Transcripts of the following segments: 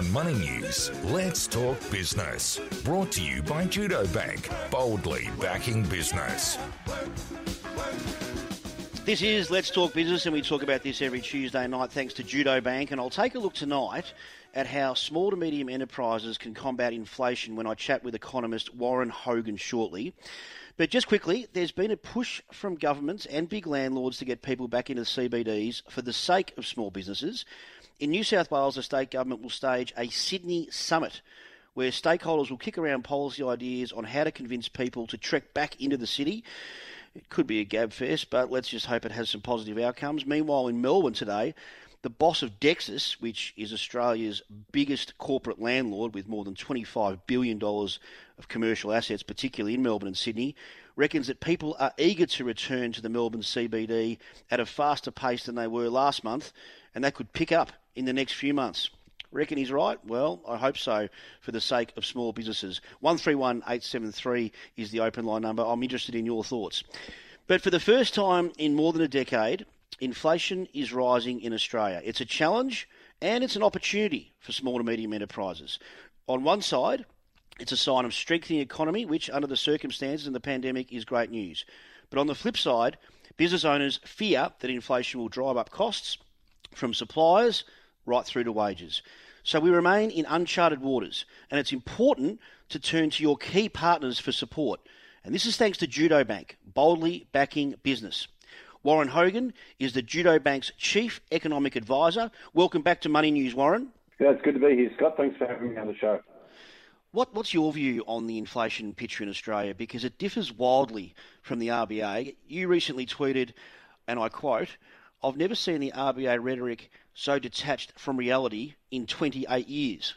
On Money News, let's talk business. Brought to you by Judo Bank, boldly backing business. This is Let's Talk Business, and we talk about this every Tuesday night thanks to Judo Bank. And I'll take a look tonight at how small to medium enterprises can combat inflation when I chat with economist Warren Hogan shortly. But just quickly, there's been a push from governments and big landlords to get people back into the CBDs for the sake of small businesses. In New South Wales, the state government will stage a Sydney summit where stakeholders will kick around policy ideas on how to convince people to trek back into the city. It could be a gab fest, but let's just hope it has some positive outcomes. Meanwhile, in Melbourne today, the boss of Dexus, which is Australia's biggest corporate landlord with more than $25 billion of commercial assets, particularly in Melbourne and Sydney, reckons that people are eager to return to the Melbourne CBD at a faster pace than they were last month, and that could pick up in the next few months. Reckon he's right? Well, I hope so for the sake of small businesses. 131873 is the open line number. I'm interested in your thoughts. But for the first time in more than a decade, inflation is rising in Australia. It's a challenge and it's an opportunity for small to medium enterprises. On one side, it's a sign of strengthening economy, which under the circumstances and the pandemic is great news. But on the flip side, business owners fear that inflation will drive up costs from suppliers right through to wages. So we remain in uncharted waters, and it's important to turn to your key partners for support. And this is thanks to Judo Bank, boldly backing business. Warren Hogan is the Judo Bank's Chief Economic Advisor. Welcome back to Money News, Warren. Yeah, it's good to be here, Scott. Thanks for having me on the show. What, what's your view on the inflation picture in Australia? Because it differs wildly from the RBA. You recently tweeted, and I quote, I've never seen the RBA rhetoric so detached from reality in 28 years.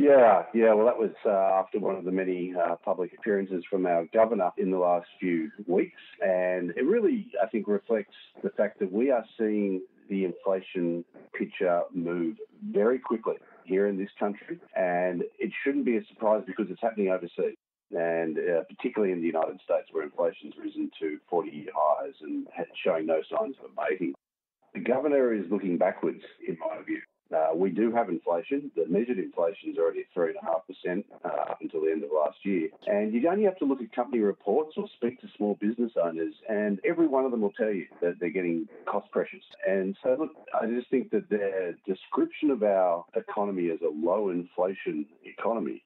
Yeah, yeah. Well, that was uh, after one of the many uh, public appearances from our governor in the last few weeks. And it really, I think, reflects the fact that we are seeing the inflation picture move very quickly here in this country. And it shouldn't be a surprise because it's happening overseas and uh, particularly in the United States, where inflation's risen to 40-year highs and showing no signs of abating. The governor is looking backwards, in my view. Uh, we do have inflation. The measured inflation is already at 3.5% uh, up until the end of last year. And you only have to look at company reports or speak to small business owners, and every one of them will tell you that they're getting cost pressures. And so, look, I just think that their description of our economy as a low inflation economy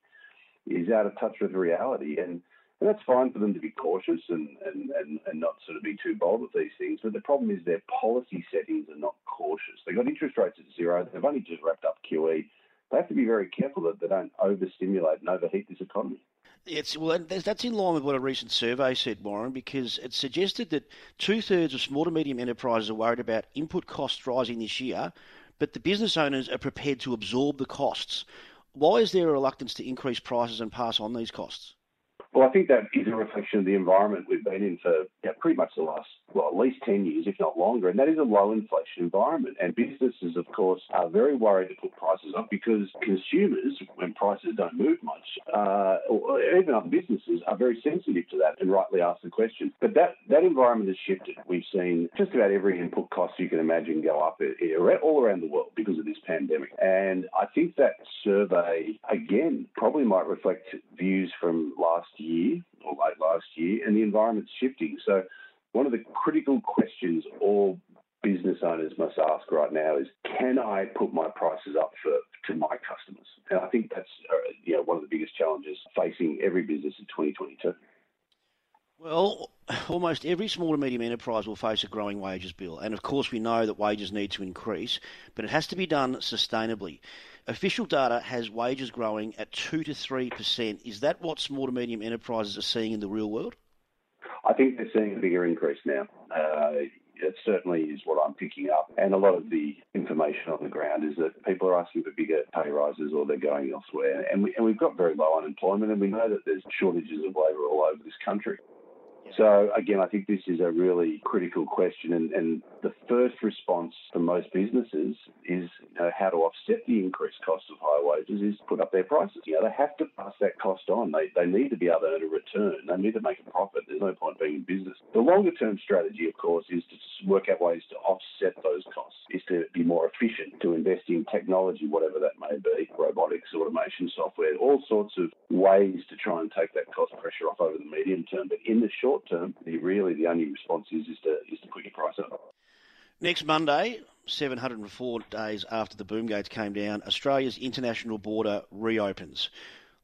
is out of touch with reality. And, and that's fine for them to be cautious and, and, and, and not sort of be too bold with these things. But the problem is their policy settings are not cautious. They've got interest rates at zero. They've only just wrapped up QE. They have to be very careful that they don't overstimulate and overheat this economy. It's well, that's in line with what a recent survey said, Warren, because it suggested that two thirds of small to medium enterprises are worried about input costs rising this year, but the business owners are prepared to absorb the costs. Why is there a reluctance to increase prices and pass on these costs? Well, I think that is a reflection of the environment we've been in for pretty much the last, well, at least 10 years, if not longer. And that is a low inflation environment. And businesses, of course, are very worried to put prices up because consumers, when prices don't move much, uh, or even other businesses, are very sensitive to that and rightly ask the question. But that, that environment has shifted. We've seen just about every input cost you can imagine go up all around the world because of this pandemic. And I think that survey, again, probably might reflect views from last year year or late last year, and the environment's shifting. So, one of the critical questions all business owners must ask right now is, can I put my prices up for to my customers? And I think that's uh, you know one of the biggest challenges facing every business in 2022. Well, almost every small to medium enterprise will face a growing wages bill. And of course, we know that wages need to increase, but it has to be done sustainably. Official data has wages growing at 2 to 3%. Is that what small to medium enterprises are seeing in the real world? I think they're seeing a bigger increase now. Uh, it certainly is what I'm picking up. And a lot of the information on the ground is that people are asking for bigger pay rises or they're going elsewhere. And, we, and we've got very low unemployment and we know that there's shortages of labour all over this country. So again, I think this is a really critical question, and, and the first response for most businesses is you know, how to offset the increased cost of higher wages is put up their prices. You know, they have to pass that cost on. They, they need to be able to earn a return. They need to make a profit. There's no point being in business. The longer term strategy, of course, is to work out ways to offset those costs, is to be more efficient, to invest in technology, whatever that may be, robotics, automation, software, all sorts of ways to try and take that cost pressure off over the medium term. But in the short term, the, really the only response is, is to is to put your price up. Next Monday, 704 days after the boom gates came down, Australia's international border reopens.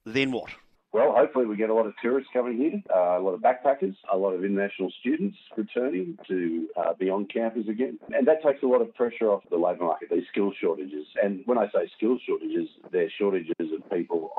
Then what? Well, hopefully we get a lot of tourists coming here, uh, a lot of backpackers, a lot of international students returning to uh, be on campus again. And that takes a lot of pressure off the labour market, these skill shortages. And when I say skill shortages, they're shortages of people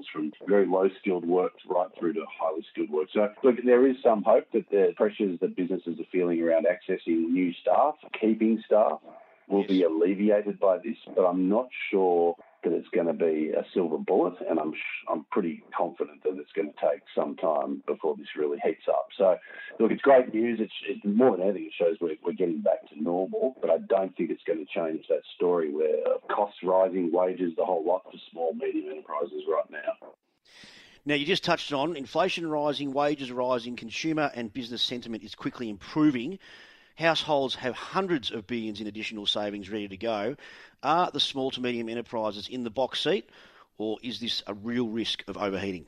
skills, from very low skilled work right through to highly skilled work. So, look, there is some hope that the pressures that businesses are feeling around accessing new staff, keeping staff, will be alleviated by this, but I'm not sure that it's going to be a silver bullet, and I'm I'm pretty confident that it's going to take some time before this really heats up. So, look, it's great news. It's, it's more than anything, it shows we're, we're getting back to normal, but I don't think it's going to change that story where costs rising, wages, the whole lot for small, medium enterprises right now. Now, you just touched on inflation rising, wages rising, consumer and business sentiment is quickly improving. Households have hundreds of billions in additional savings ready to go. Are the small to medium enterprises in the box seat, or is this a real risk of overheating?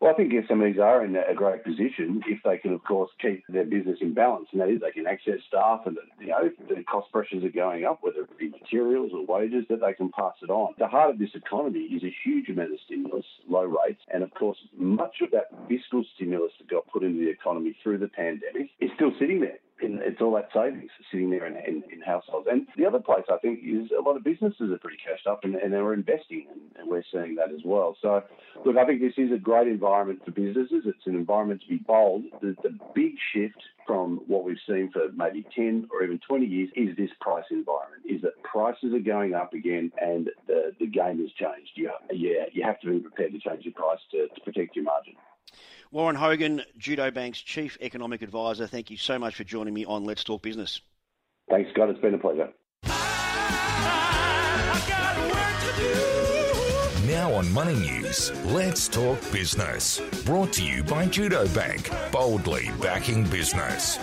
Well, I think SMEs are in a great position if they can, of course, keep their business in balance. And that is, they can access staff, and you know, the cost pressures are going up, whether it be materials or wages, that they can pass it on. The heart of this economy is a huge amount of stimulus, low rates, and of course, much of that fiscal stimulus that got put into the economy through the pandemic is still sitting there in, it's all that savings sitting there in, in, in, households. And the other place I think is a lot of businesses are pretty cashed up and, and they're investing, and, and, we're seeing that as well. So, look, I think this is a great environment for businesses. It's an environment to be bold. The, the big shift from what we've seen for maybe 10 or even 20 years is this price environment, is that prices are going up again and the, the game has changed. You, yeah, you have to be prepared to change your price to, to protect your margin. Warren Hogan, Judo Bank's Chief Economic Advisor, thank you so much for joining me on Let's Talk Business. Thanks, Scott. It's been a pleasure. Now on Money News, let's talk business. Brought to you by Judo Bank, boldly backing business.